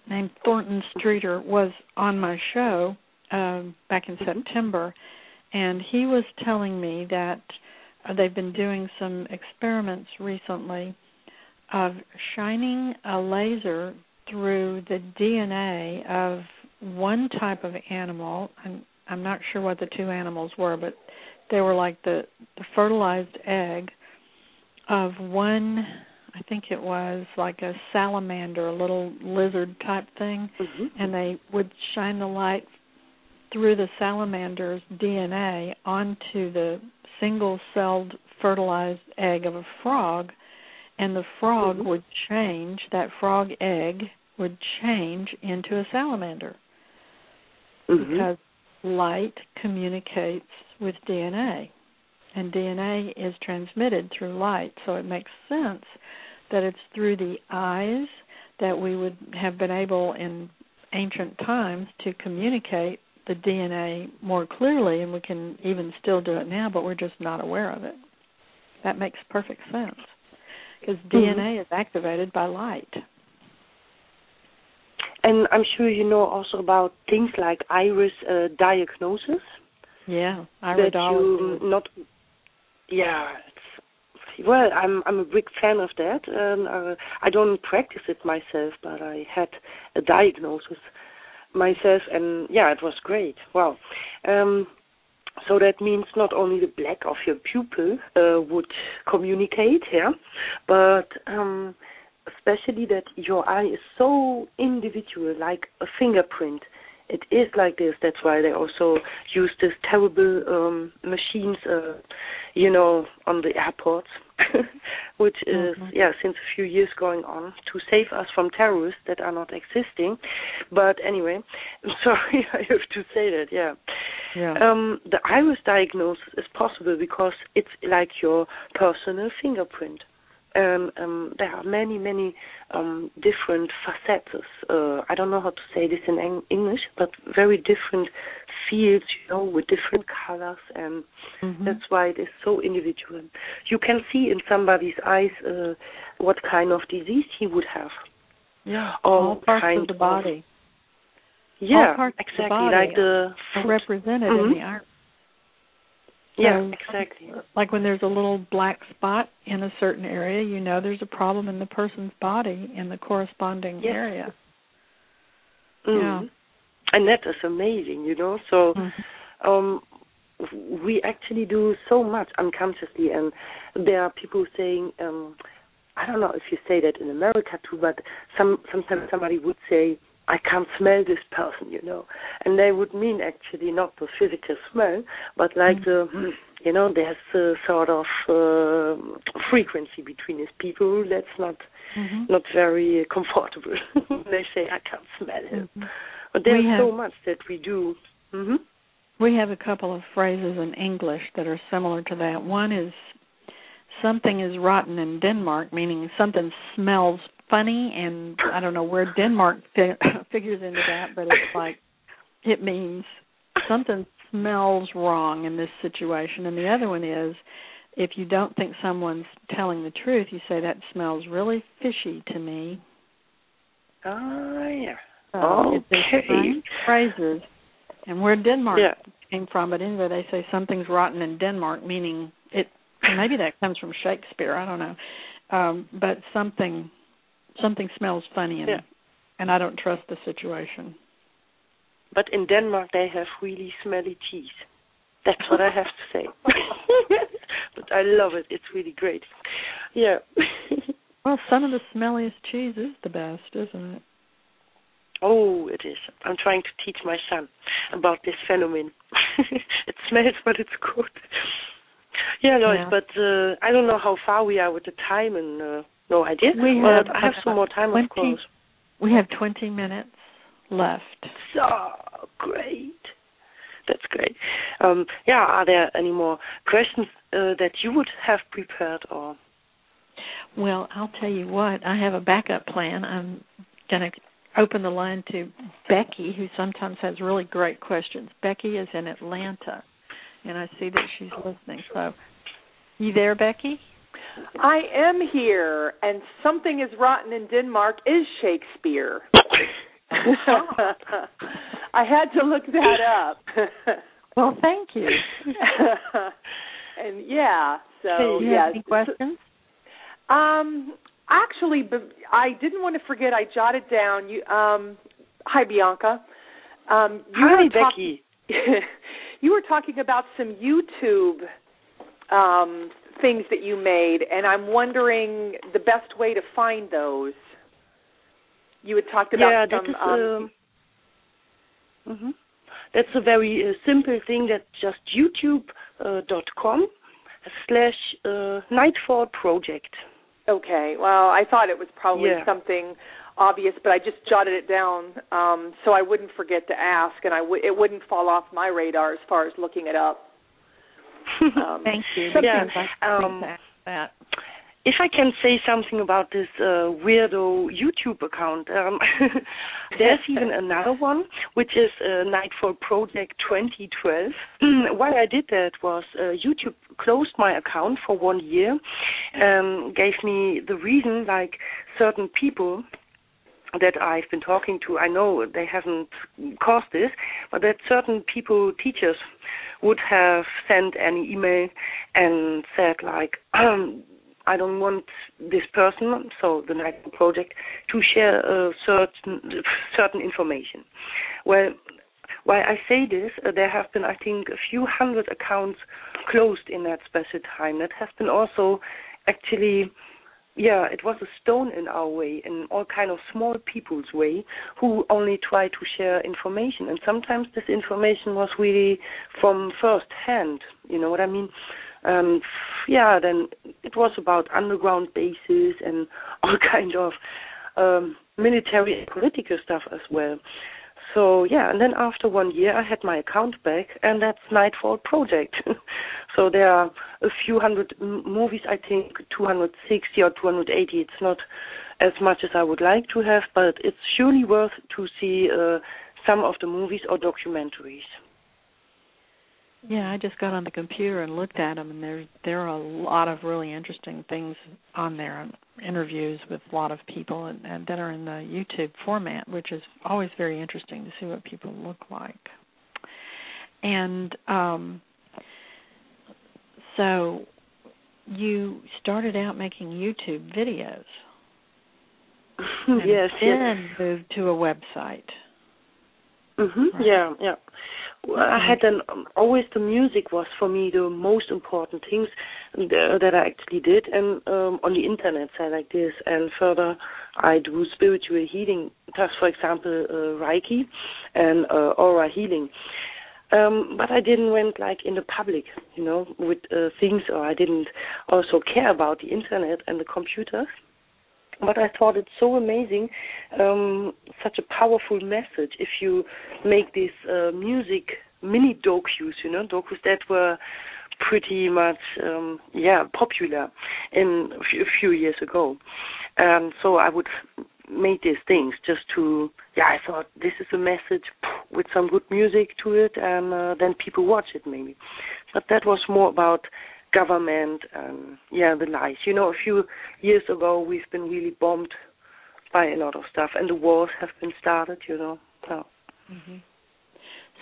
named Thornton Streeter was on my show um, back in Mhm. September, and he was telling me that they've been doing some experiments recently of shining a laser through the DNA of one type of animal. I'm, I'm not sure what the two animals were, but they were like the, the fertilized egg of one I think it was like a salamander, a little lizard type thing, Mhm. and they would shine the light through the salamander's DNA onto the single-celled fertilized egg of a frog, and the frog Mhm. would change, that frog egg would change into a salamander Mhm. because light communicates with DNA, and DNA is transmitted through light. So it makes sense that it's through the eyes that we would have been able in ancient times to communicate the DNA more clearly, and we can even still do it now, but we're just not aware of it. That makes perfect sense because DNA is activated by light. and i'm sure you know also about things like iris uh, diagnosis Yeah, that iridology. you not yeah well i'm i'm a big fan of that and uh, i don't practice it myself but i had a diagnosis myself and yeah it was great. Wow. Um so that means not only the black of your pupil uh, would communicate yeah but um especially that your eye is so individual like a fingerprint it is like this. That's why they also use this terrible um, machines, uh, you know, on the airports, which is Mhm. yeah since a few years going on to save us from terrorists that are not existing. But anyway, I'm sorry I have to say that. Yeah. Yeah. Um, the iris diagnosis is possible because it's like your personal fingerprint. And um, there are many, many um, different facets. Uh, I don't know how to say this in Eng- English, but very different fields, you know, with different colors, and Mhm. that's why it is so individual. You can see in somebody's eyes uh, what kind of disease he would have. yeah. all All parts kind of the body Yeah, of the exactly, body like the are foot. represented Mhm. in the iris. Yeah, So, exactly. Like when there's a little black spot in a certain area, you know there's a problem in the person's body in the corresponding Yes. area. Mhm. And that is amazing, you know. So Mhm. um we actually do so much unconsciously, and there are people saying, um, I don't know if you say that in America too, but some sometimes somebody would say, I can't smell this person, you know, and they would mean actually not the physical smell, but like mm-hmm. the, you know, there's a sort of uh, frequency between these people that's not mm-hmm. not very comfortable. they say I can't smell him, mm-hmm. but there's have, so much that we do. Mm-hmm. We have a couple of phrases in English that are similar to that. One is something is rotten in Denmark, meaning something smells funny, and I don't know where Denmark fi- figures into that, but it's like it means something smells wrong in this situation. And the other one is if you don't think someone's telling the truth, you say that smells really fishy to me. Oh yeah. So okay. phrases, and where Denmark yeah. came from, but anyway, they say something's rotten in Denmark, meaning it. Maybe that comes from Shakespeare. I don't know, um, but something something smells funny, in yeah. and I don't trust the situation. But in Denmark, they have really smelly cheese. That's what I have to say. but I love it. It's really great. Yeah. well, some of the smelliest cheese is the best, isn't it? Oh, it is. I'm trying to teach my son about this phenomenon. it smells, but it's good. Yeah, Lois, yeah. but uh, I don't know how far we are with the time, and uh, no idea. We have, I have some more time, 20, of course. We have 20 minutes left. So great. That's great. Um, yeah, are there any more questions uh, that you would have prepared or? Well, I'll tell you what. I have a backup plan. I'm going to open the line to Becky, who sometimes has really great questions. Becky is in Atlanta, and I see that she's listening. So, you there, Becky? I am here, and something is rotten in Denmark is Shakespeare. I had to look that up. well, thank you. and yeah, so you yeah. any questions? Um, actually, I didn't want to forget. I jotted down. You, um, hi Bianca. Um, you hi were talk- Becky. you were talking about some YouTube um, things that you made, and I'm wondering the best way to find those. You had talked about yeah, some. That is, um, uh, mm-hmm. That's a very uh, simple thing. That's just YouTube.com uh, slash uh, Nightfall Project. Okay. Well, I thought it was probably yeah. something obvious, but I just jotted it down um, so I wouldn't forget to ask, and I w- it wouldn't fall off my radar as far as looking it up. Um, Thank you. Yeah. Um, that. If I can say something about this uh, weirdo YouTube account, um, there's even another one, which is uh, Nightfall Project 2012. Why I did that was uh, YouTube closed my account for one year, um, gave me the reason like certain people that I've been talking to, I know they haven't caused this, but that certain people, teachers, would have sent an email and said like, I don't want this person, so the Project, to share certain certain information. Well, why I say this, uh, there have been, I think, a few hundred accounts closed in that special time. That has been also actually yeah, it was a stone in our way, in all kind of small people's way, who only try to share information. And sometimes this information was really from first hand. You know what I mean? Um, yeah, then it was about underground bases and all kind of um, military and political stuff as well. So yeah, and then after one year, I had my account back, and that's Nightfall Project. so there are a few hundred m- movies, I think 260 or 280. It's not as much as I would like to have, but it's surely worth to see uh, some of the movies or documentaries. Yeah, I just got on the computer and looked at them, and there there are a lot of really interesting things on there. Interviews with a lot of people, and, and that are in the YouTube format, which is always very interesting to see what people look like. And um, so, you started out making YouTube videos. yes, then yes. moved to a website. Mhm. Right. Yeah, yeah. I had an um, always the music was for me the most important things that I actually did, and um, on the internet side like this, and further I do spiritual healing, just for example uh, Reiki and uh, aura healing. Um, but I didn't went like in the public, you know, with uh, things, or I didn't also care about the internet and the computers. But I thought it's so amazing, um, such a powerful message. If you make these uh, music mini docus, you know, docus that were pretty much, um, yeah, popular in a few, a few years ago. And so I would make these things just to, yeah, I thought this is a message with some good music to it, and uh, then people watch it maybe. But that was more about government and yeah, the lies. You know, a few years ago we've been really bombed by a lot of stuff, and the wars have been started. You know, so. Mm-hmm.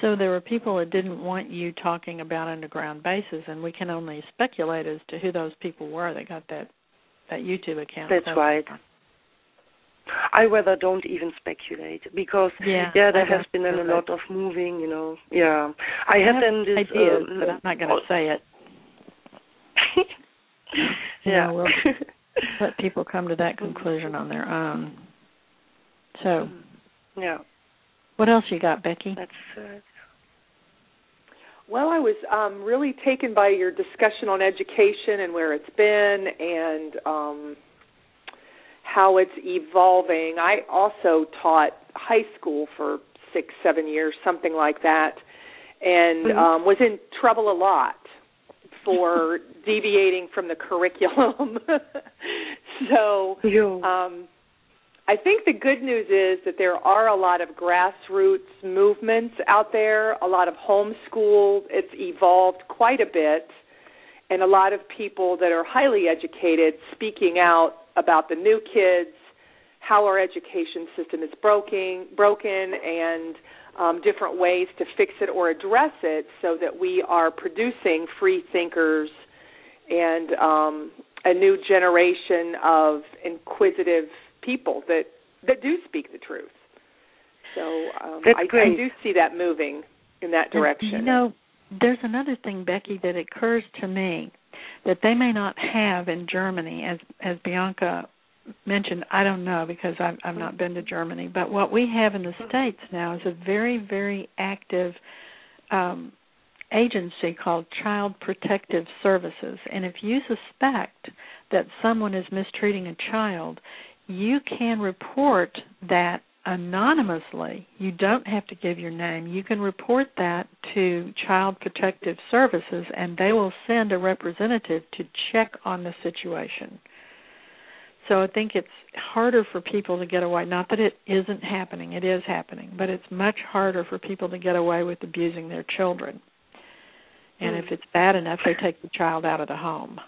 So there were people that didn't want you talking about underground bases, and we can only speculate as to who those people were that got that that YouTube account. That's right. I rather don't even speculate because yeah, yeah there has been a lot of moving, you know. Yeah, I, I had have then this. ideas, um, but I'm not going to say it. yeah, we'll let people come to that conclusion on their own. So, yeah. What else you got, Becky? That's. Uh, well, I was um, really taken by your discussion on education and where it's been, and um, how it's evolving. I also taught high school for six, seven years, something like that, and mm-hmm. um, was in trouble a lot for deviating from the curriculum. so um, I think the good news is that there are a lot of grassroots movements out there, a lot of homeschool. It's evolved quite a bit, and a lot of people that are highly educated speaking out about the new kids, how our education system is broken, broken, and um, different ways to fix it or address it, so that we are producing free thinkers and um, a new generation of inquisitive people that that do speak the truth. So um, I, I do see that moving in that direction. You know, there's another thing, Becky, that occurs to me that they may not have in Germany, as as Bianca mentioned. I don't know because I've I've not been to Germany, but what we have in the states now is a very very active um, agency called Child Protective Services, and if you suspect that someone is mistreating a child, you can report that anonymously. You don't have to give your name. You can report that to Child Protective Services and they will send a representative to check on the situation. So I think it's harder for people to get away. Not that it isn't happening, it is happening, but it's much harder for people to get away with abusing their children. And mm. if it's bad enough, they take the child out of the home.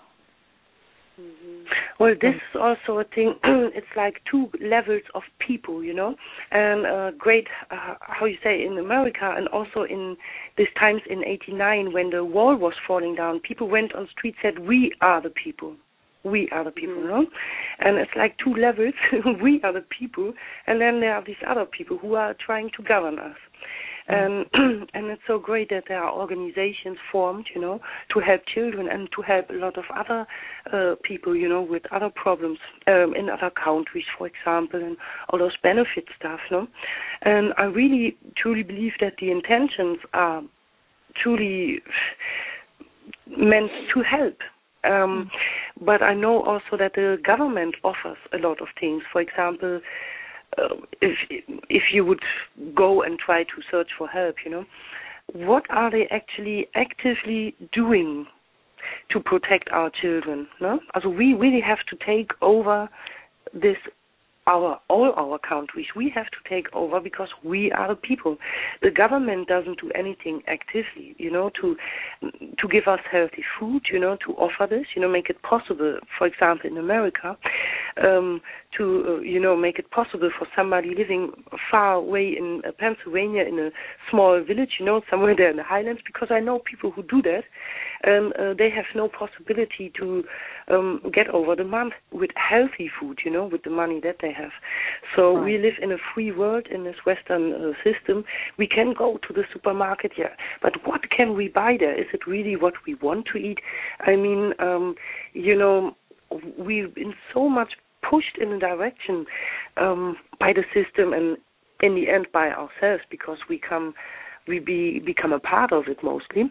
Mm-hmm. Well, this is also a thing. it's like two levels of people, you know, and uh, great, uh, how you say, in America and also in these times in '89 when the wall was falling down, people went on street said, "We are the people." We are the people, mm-hmm. no? And it's like two levels. we are the people, and then there are these other people who are trying to govern us. And and it's so great that there are organizations formed, you know, to help children and to help a lot of other uh, people, you know, with other problems um, in other countries, for example, and all those benefit stuff, no. And I really truly believe that the intentions are truly meant to help. Um, mm. But I know also that the government offers a lot of things. For example, uh, if if you would go and try to search for help, you know, what are they actually actively doing to protect our children? No, also we really have to take over this our all our countries. We have to take over because we are the people. The government doesn't do anything actively, you know, to to give us healthy food, you know, to offer this, you know, make it possible. For example, in America, um, to uh, you know make it possible for somebody living far away in uh, Pennsylvania in a small village, you know, somewhere there in the highlands, because I know people who do that, and uh, they have no possibility to um, get over the month with healthy food, you know, with the money that they have. So right. we live in a free world in this Western uh, system. We can go to the supermarket, yeah, but what can we buy there? Is it really what we want to eat? I mean, um, you know, we've been so much pushed in a direction um, by the system and in the end by ourselves because we come we be become a part of it mostly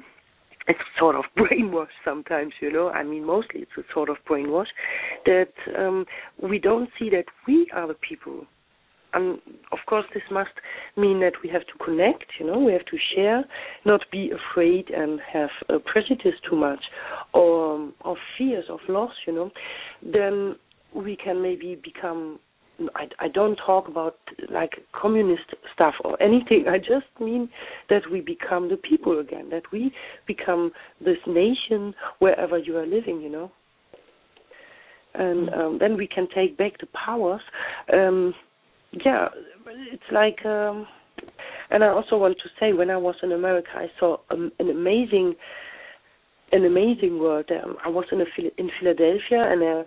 it's sort of brainwash sometimes, you know. I mean, mostly it's a sort of brainwash that um, we don't see that we are the people. And of course, this must mean that we have to connect, you know, we have to share, not be afraid and have a prejudice too much, or or fears of loss, you know. Then we can maybe become I, I don't talk about like communist stuff or anything. I just mean that we become the people again, that we become this nation wherever you are living, you know. And mm. um, then we can take back the powers. Um, yeah, it's like. Um, and I also want to say, when I was in America, I saw um, an amazing, an amazing world. Um, I was in a, in Philadelphia, and uh,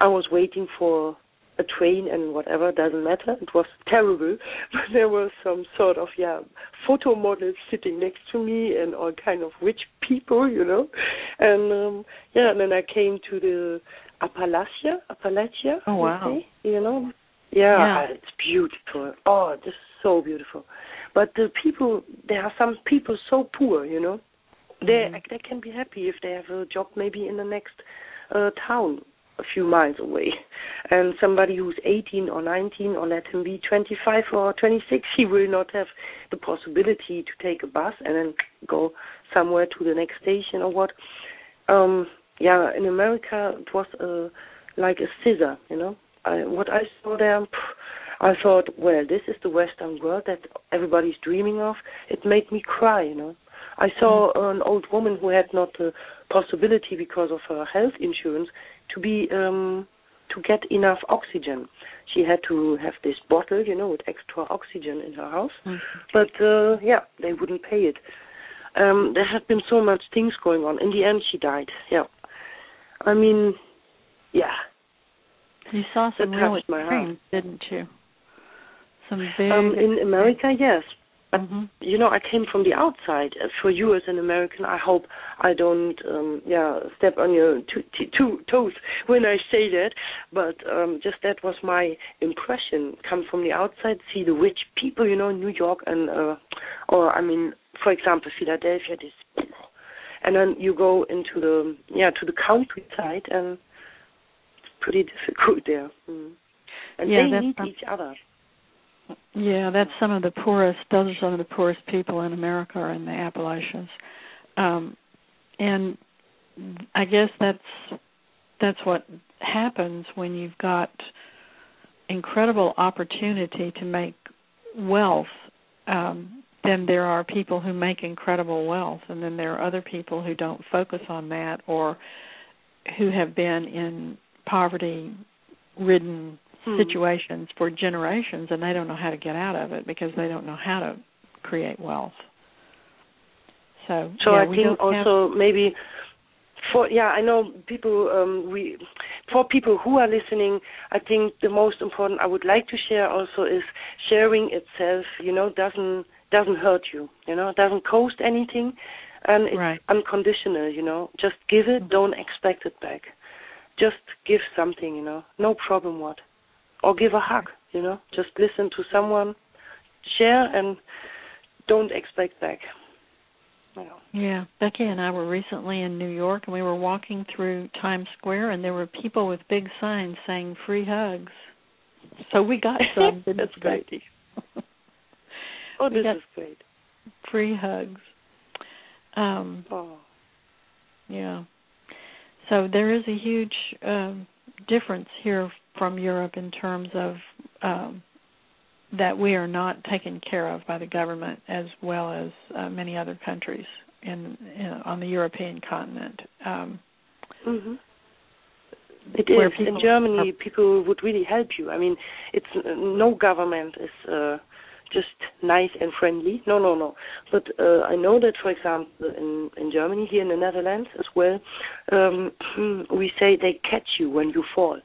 I was waiting for a train and whatever doesn't matter. It was terrible, but there were some sort of yeah photo models sitting next to me and all kind of rich people, you know, and um yeah, and then I came to the Appalachia, Appalachia. Oh wow! Say, you know, yeah, yeah, it's beautiful. Oh, it's so beautiful. But the people, there are some people so poor, you know. They mm-hmm. they can be happy if they have a job maybe in the next uh, town a few miles away. And somebody who's 18 or 19, or let him be 25 or 26, he will not have the possibility to take a bus and then go somewhere to the next station or what. Um, yeah, in America it was uh, like a scissor, you know. I, what I saw there, I thought, well, this is the Western world that everybody's dreaming of. It made me cry, you know. I saw an old woman who had not the possibility because of her health insurance to be um to get enough oxygen. She had to have this bottle, you know, with extra oxygen in her house. Mm-hmm. But uh yeah, they wouldn't pay it. Um there had been so much things going on. In the end she died. Yeah. I mean yeah. You saw some real extremes, didn't you? Some big um in America, yes. But mm-hmm. you know, I came from the outside. Uh, for you as an American, I hope I don't, um, yeah, step on your two, two toes when I say that. But um, just that was my impression. Come from the outside, see the rich people, you know, New York and, uh, or I mean, for example, Philadelphia. This, and then you go into the, yeah, to the countryside, and it's pretty difficult there. Mm. And yeah, they need each other. Yeah, that's some of the poorest. Those are some of the poorest people in America are in the Appalachians, um, and I guess that's that's what happens when you've got incredible opportunity to make wealth. Um, then there are people who make incredible wealth, and then there are other people who don't focus on that or who have been in poverty-ridden hmm. situations for generations and they don't know how to get out of it because they don't know how to create wealth. So, so yeah, I think also have... maybe for yeah, I know people um we for people who are listening, I think the most important I would like to share also is sharing itself, you know, doesn't doesn't hurt you, you know, doesn't cost anything and it's right. unconditional, you know. Just give it, mm-hmm. don't expect it back. Just give something, you know. No problem what or give a hug, you know. Just listen to someone, share, and don't expect back. You know. Yeah, Becky and I were recently in New York, and we were walking through Times Square, and there were people with big signs saying "free hugs." So we got some. That's great. oh, this is great. Free hugs. Um, oh. Yeah. So there is a huge um, difference here from Europe in terms of um, that we are not taken care of by the government as well as uh, many other countries in, in, on the European continent. Um, mm-hmm. It is in Germany. Are, people would really help you. I mean, it's no government is uh, just nice and friendly. No, no, no. But uh, I know that, for example, in in Germany, here in the Netherlands as well, um, we say they catch you when you fall.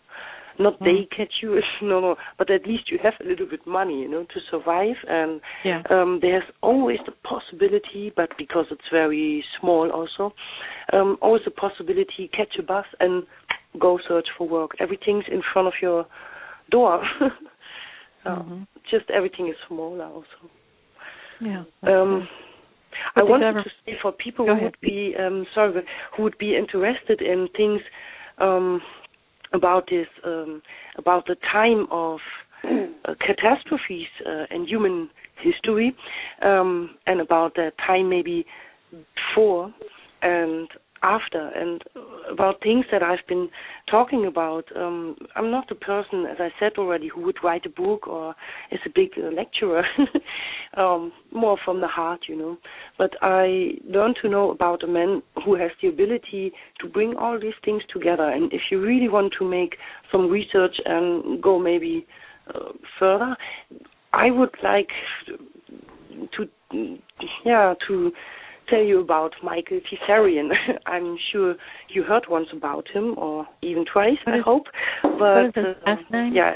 Not Mm. they catch you, no, no. But at least you have a little bit money, you know, to survive. And Yeah. um, there's always the possibility, but because it's very small, also, um, always the possibility catch a bus and go search for work. Everything's in front of your door. Uh, Mhm. Just everything is smaller, also. Yeah. Um. I wanted ever- to say for people who would be um, sorry, who would be interested in things um, about this, um, about the time of uh, catastrophes uh, in human history, um, and about the time maybe before and after, and about things that I've been talking about. Um, I'm not a person, as I said already, who would write a book or is a big uh, lecturer. um, more from the heart, you know. But I learned to know about a man who has the ability to bring all these things together. And if you really want to make some research and go maybe uh, further, I would like to, yeah, to tell you about Michael Tsarion. I'm sure you heard once about him, or even twice, What I is- hope. But what is his uh, last name? Yeah,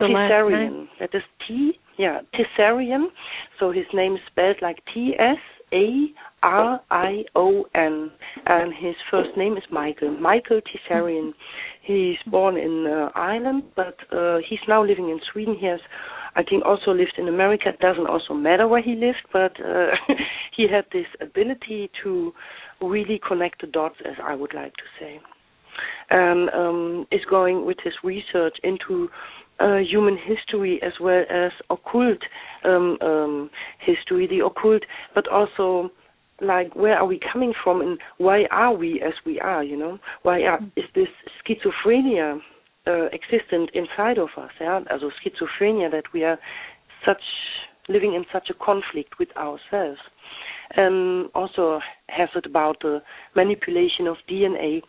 The name? That is T. Yeah, Tsarion. So his name is spelled like T S A R I O N, and his first name is Michael. Michael Tsarion. He's born in uh, Ireland, but uh, he's now living in Sweden. He has, I think, also lived in America. It doesn't also matter where he lived, but uh, he had this ability to really connect the dots, as I would like to say and um, is going with his research into uh, human history as well as occult um, um, history, the occult, but also like where are we coming from and why are we as we are? You know, why are, is this schizophrenia uh, existent inside of us? Yeah, also schizophrenia that we are such living in such a conflict with ourselves, and also has it about the manipulation of DNA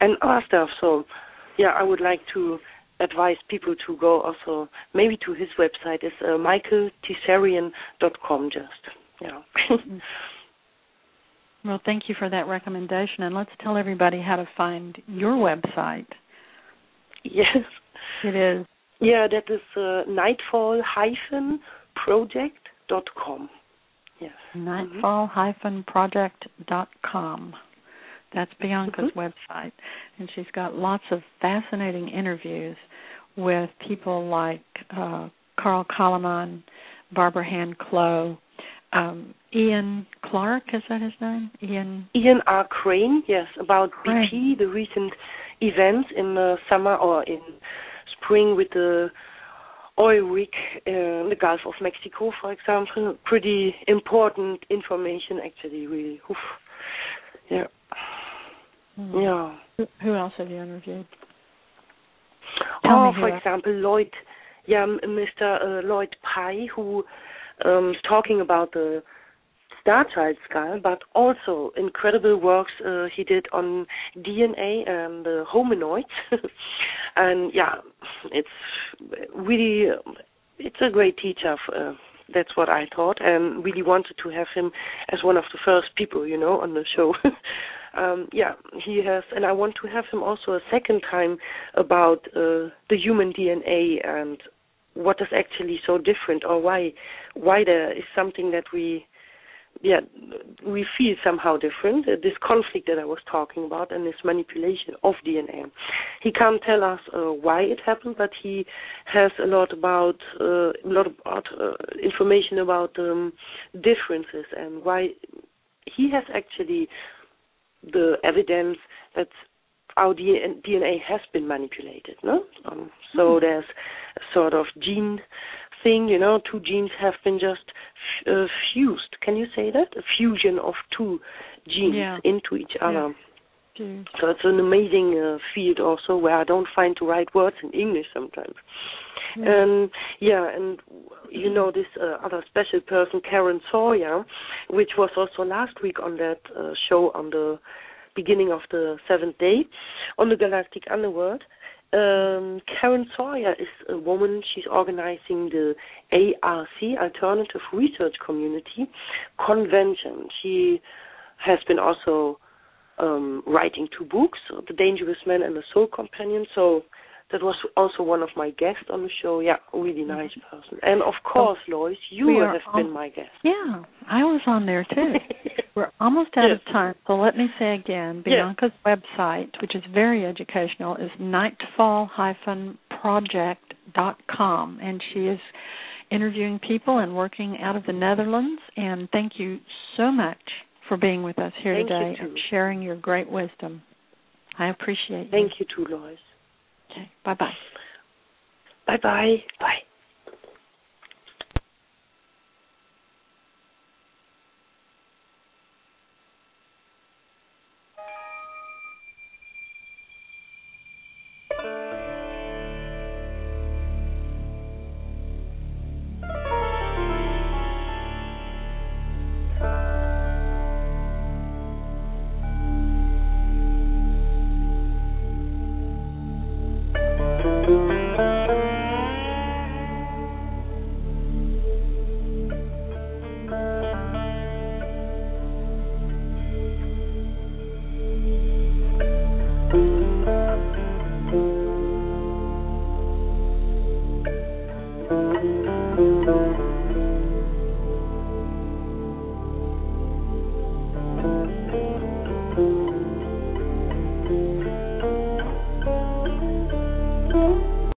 and other stuff. So, yeah, I would like to advise people to go also maybe to his website. It's uh, michaeltsarion.com. Just yeah. Well, thank you for that recommendation, and let's tell everybody how to find your website. yes. It is Yeah, that is uh, nightfall-project.com. Yes. nightfall-project.com. That's Bianca's Mhm. website, and she's got lots of fascinating interviews with people like uh, Carl Calleman, Barbara Hand Clow, um, Ian Clark. Is that his name? Ian. Ian R. Crane, yes, about Crane. BP, the recent events in the summer or in spring with the oil rig uh, in the Gulf of Mexico, for example. Pretty important information, actually, really. Oof. Yeah. Hmm. Yeah. Who- Who else have you interviewed? Tell oh, for example, Lloyd, yeah, Mr. Uh, Lloyd Pye, who um, is talking about the Star Child skull, but also incredible works uh, he did on DNA and the hominoids. and yeah, it's really, it's a great teacher. f- Uh, that's what I thought, and really wanted to have him as one of the first people, you know, on the show. um, yeah, he has, and I want to have him also a second time about uh, the human DNA and what is actually so different, or why why there is something that we yeah we feel somehow different. Uh, this conflict that I was talking about and this manipulation of DNA. He can't tell us uh, why it happened, but he has a lot about uh, a lot about uh, information about um, differences and why he has actually the evidence that our DNA has been manipulated. No, um, so there's a sort of gene thing. You know, two genes have been just f- uh, fused. Can you say that? A fusion of two genes Yeah. into each other. Jeez. So it's an amazing uh, field also where I don't find the right words in English sometimes. Yeah. Um, yeah, and you know this uh, other special person, Karen Sawyer, which was also last week on that uh, show on the beginning of the seventh day on the Galactic Underworld. um, Karen Sawyer is a woman. She's organizing the ARC, Alternative Research Community Convention. She has been also um, writing two books, The Dangerous Man and The Soul Companion. So that was also one of my guests on the show. Yeah, really mm-hmm. nice person. And of course, oh, Lois, you have been my guest. Yeah, I was on there too. We're almost out yes. of time, so let me say again, Bianca's yes. website, which is very educational, is nightfall-project.com, and she is interviewing people and working out of the Netherlands. And thank you so much for being with us here thank today and sharing your great wisdom. I appreciate it. Thank you too, Lois. Okay. Bye bye. Bye bye. Bye.